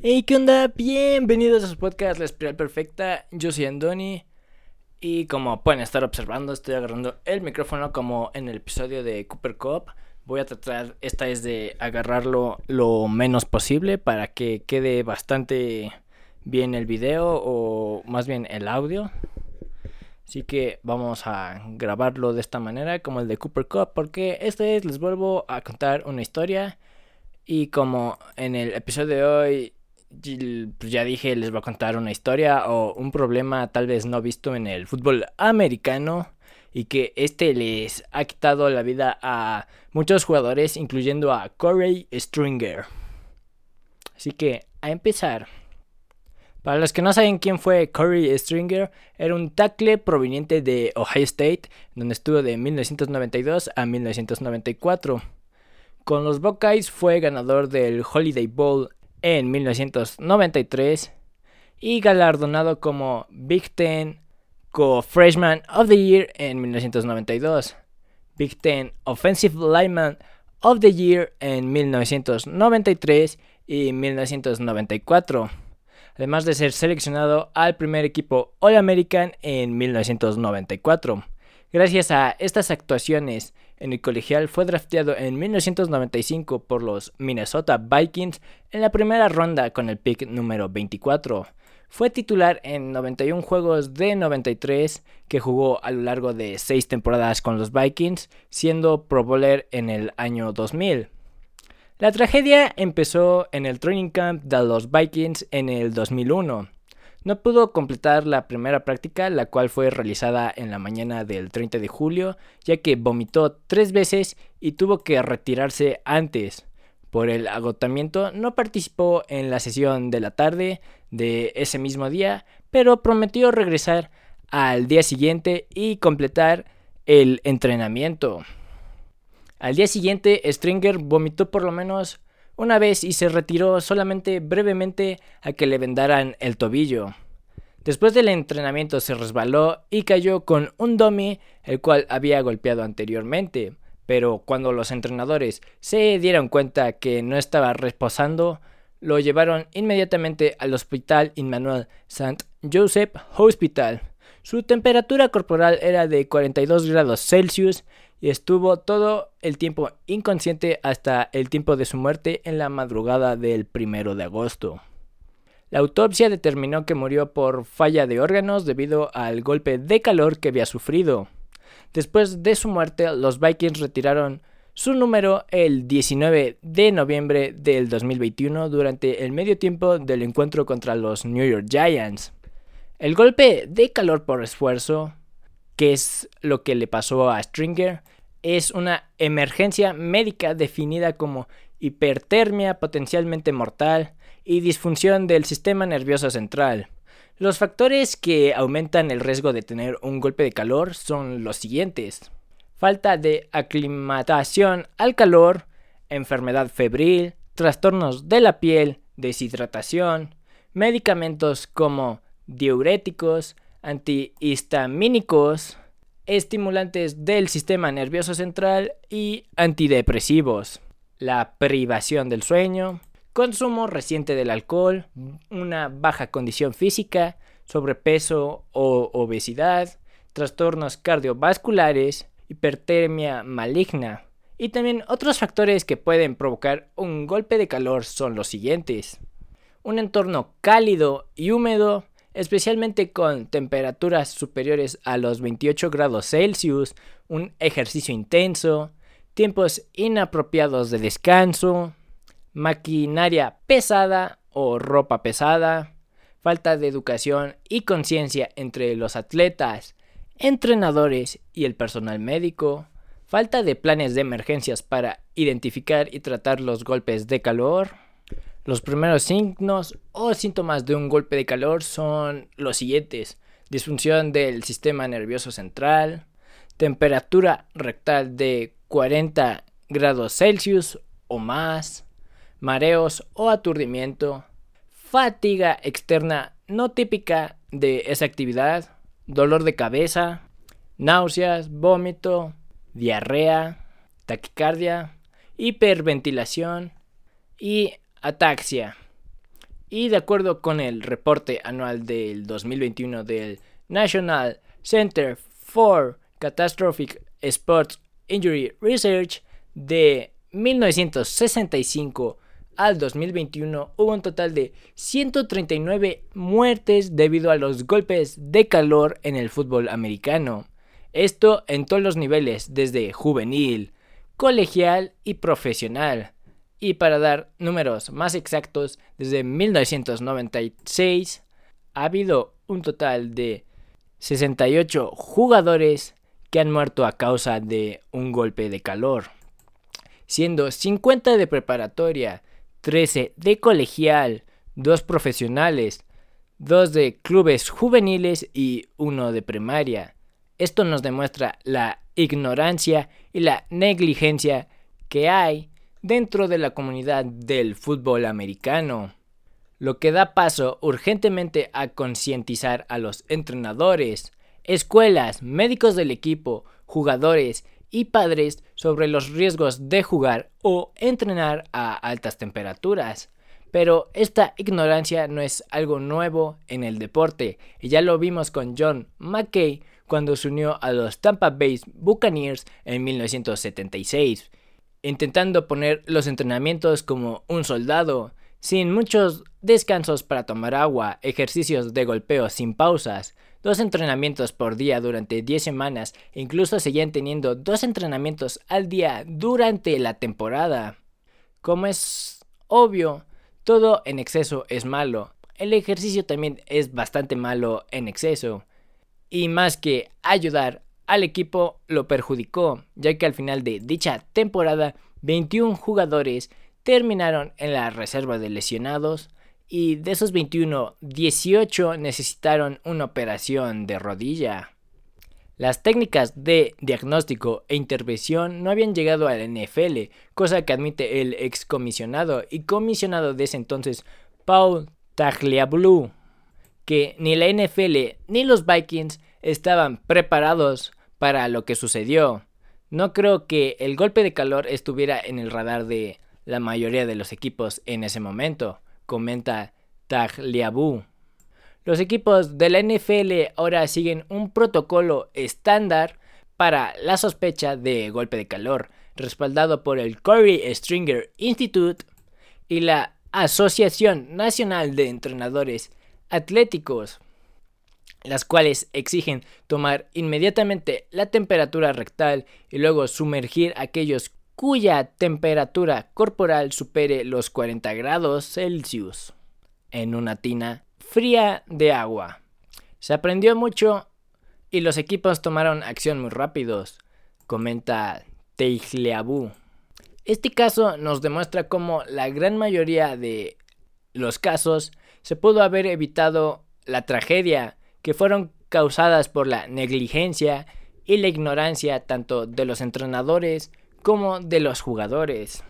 Hey, ¿qué onda? Bienvenidos a su podcast La Espiral Perfecta. Yo soy Andoni. Y como pueden estar observando, estoy agarrando el micrófono como en el episodio de Cooper Cup. Voy a tratar, esta es de agarrarlo lo menos posible para que quede bastante bien el video o más bien el audio. Así que vamos a grabarlo de esta manera como el de Cooper Cup porque esta vez les vuelvo a contar una historia. Y como en el episodio de hoy pues ya dije, les voy a contar una historia o un problema tal vez no visto en el fútbol americano y que este les ha quitado la vida a muchos jugadores, incluyendo a Corey Stringer. Así que, a empezar. Para los que no saben quién fue Corey Stringer, era un tackle proveniente de Ohio State, donde estuvo de 1992 a 1994. Con los Buckeyes fue ganador del Holiday Bowl en 1993 y galardonado como Big Ten Co-Freshman of the Year en 1992, Big Ten Offensive Lineman of the Year en 1993 y 1994, además de ser seleccionado al primer equipo All American en 1994. Gracias a estas actuaciones en el colegial fue drafteado en 1995 por los Minnesota Vikings en la primera ronda con el pick número 24. Fue titular en 91 juegos de 93 que jugó a lo largo de 6 temporadas con los Vikings, siendo Pro Bowler en el año 2000. La tragedia empezó en el training camp de los Vikings en el 2001. No pudo completar la primera práctica, la cual fue realizada en la mañana del 30 de julio, ya que vomitó tres veces y tuvo que retirarse antes. Por el agotamiento no participó en la sesión de la tarde de ese mismo día, pero prometió regresar al día siguiente y completar el entrenamiento. Al día siguiente, Stringer vomitó por lo menos una vez y se retiró solamente brevemente a que le vendaran el tobillo. Después del entrenamiento se resbaló y cayó con un dummy el cual había golpeado anteriormente, pero cuando los entrenadores se dieron cuenta que no estaba reposando, lo llevaron inmediatamente al hospital Immanuel St. Joseph Hospital. Su temperatura corporal era de 42 grados Celsius y estuvo todo el tiempo inconsciente hasta el tiempo de su muerte en la madrugada del primero de agosto. La autopsia determinó que murió por falla de órganos debido al golpe de calor que había sufrido. Después de su muerte, los Vikings retiraron su número el 19 de noviembre del 2021 durante el medio tiempo del encuentro contra los New York Giants. El golpe de calor por esfuerzo que es lo que le pasó a Stringer, es una emergencia médica definida como hipertermia potencialmente mortal y disfunción del sistema nervioso central. Los factores que aumentan el riesgo de tener un golpe de calor son los siguientes. Falta de aclimatación al calor, enfermedad febril, trastornos de la piel, deshidratación, medicamentos como diuréticos, antihistamínicos, estimulantes del sistema nervioso central y antidepresivos. La privación del sueño, consumo reciente del alcohol, una baja condición física, sobrepeso o obesidad, trastornos cardiovasculares, hipertermia maligna. Y también otros factores que pueden provocar un golpe de calor son los siguientes. Un entorno cálido y húmedo, especialmente con temperaturas superiores a los 28 grados Celsius, un ejercicio intenso, tiempos inapropiados de descanso, maquinaria pesada o ropa pesada, falta de educación y conciencia entre los atletas, entrenadores y el personal médico, falta de planes de emergencias para identificar y tratar los golpes de calor, los primeros signos o síntomas de un golpe de calor son los siguientes. Disfunción del sistema nervioso central, temperatura rectal de 40 grados Celsius o más, mareos o aturdimiento, fatiga externa no típica de esa actividad, dolor de cabeza, náuseas, vómito, diarrea, taquicardia, hiperventilación y ataxia. Y de acuerdo con el reporte anual del 2021 del National Center for Catastrophic Sports Injury Research de 1965 al 2021 hubo un total de 139 muertes debido a los golpes de calor en el fútbol americano. Esto en todos los niveles, desde juvenil, colegial y profesional. Y para dar números más exactos, desde 1996 ha habido un total de 68 jugadores que han muerto a causa de un golpe de calor, siendo 50 de preparatoria, 13 de colegial, 2 profesionales, 2 de clubes juveniles y 1 de primaria. Esto nos demuestra la ignorancia y la negligencia que hay dentro de la comunidad del fútbol americano, lo que da paso urgentemente a concientizar a los entrenadores, escuelas, médicos del equipo, jugadores y padres sobre los riesgos de jugar o entrenar a altas temperaturas. Pero esta ignorancia no es algo nuevo en el deporte, y ya lo vimos con John McKay cuando se unió a los Tampa Bay Buccaneers en 1976, intentando poner los entrenamientos como un soldado, sin muchos descansos para tomar agua, ejercicios de golpeo sin pausas, dos entrenamientos por día durante 10 semanas e incluso seguían teniendo dos entrenamientos al día durante la temporada. Como es obvio, todo en exceso es malo. El ejercicio también es bastante malo en exceso. Y más que ayudar al equipo, lo perjudicó, ya que al final de dicha temporada 21 jugadores terminaron en la reserva de lesionados, y de esos 21, 18 necesitaron una operación de rodilla. Las técnicas de diagnóstico e intervención no habían llegado a la NFL, cosa que admite el excomisionado y comisionado de ese entonces Paul Tagliabue, que ni la NFL ni los Vikings estaban preparados para lo que sucedió. No creo que el golpe de calor estuviera en el radar de la mayoría de los equipos en ese momento comenta Tagliabue. Los equipos de la NFL ahora siguen un protocolo estándar para la sospecha de golpe de calor, respaldado por el Corey Stringer Institute y la Asociación Nacional de Entrenadores Atléticos, las cuales exigen tomar inmediatamente la temperatura rectal y luego sumergir aquellos cuya temperatura corporal supere los 40 grados Celsius en una tina fría de agua. Se aprendió mucho y los equipos tomaron acción muy rápidos, comenta Teigleabu. Este caso nos demuestra cómo la gran mayoría de los casos se pudo haber evitado la tragedia que fueron causadas por la negligencia y la ignorancia tanto de los entrenadores como de los jugadores.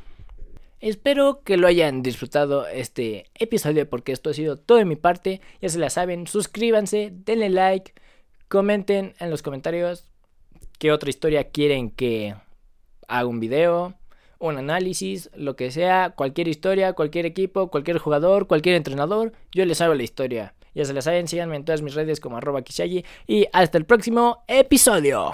Espero que lo hayan disfrutado este episodio porque esto ha sido todo de mi parte. Ya se la saben, suscríbanse, denle like, comenten en los comentarios qué otra historia quieren que haga un video, un análisis, lo que sea, cualquier historia, cualquier equipo, cualquier jugador, cualquier entrenador, yo les hago la historia. Ya se la saben, síganme en todas mis redes como arroba Kishagi y hasta el próximo episodio.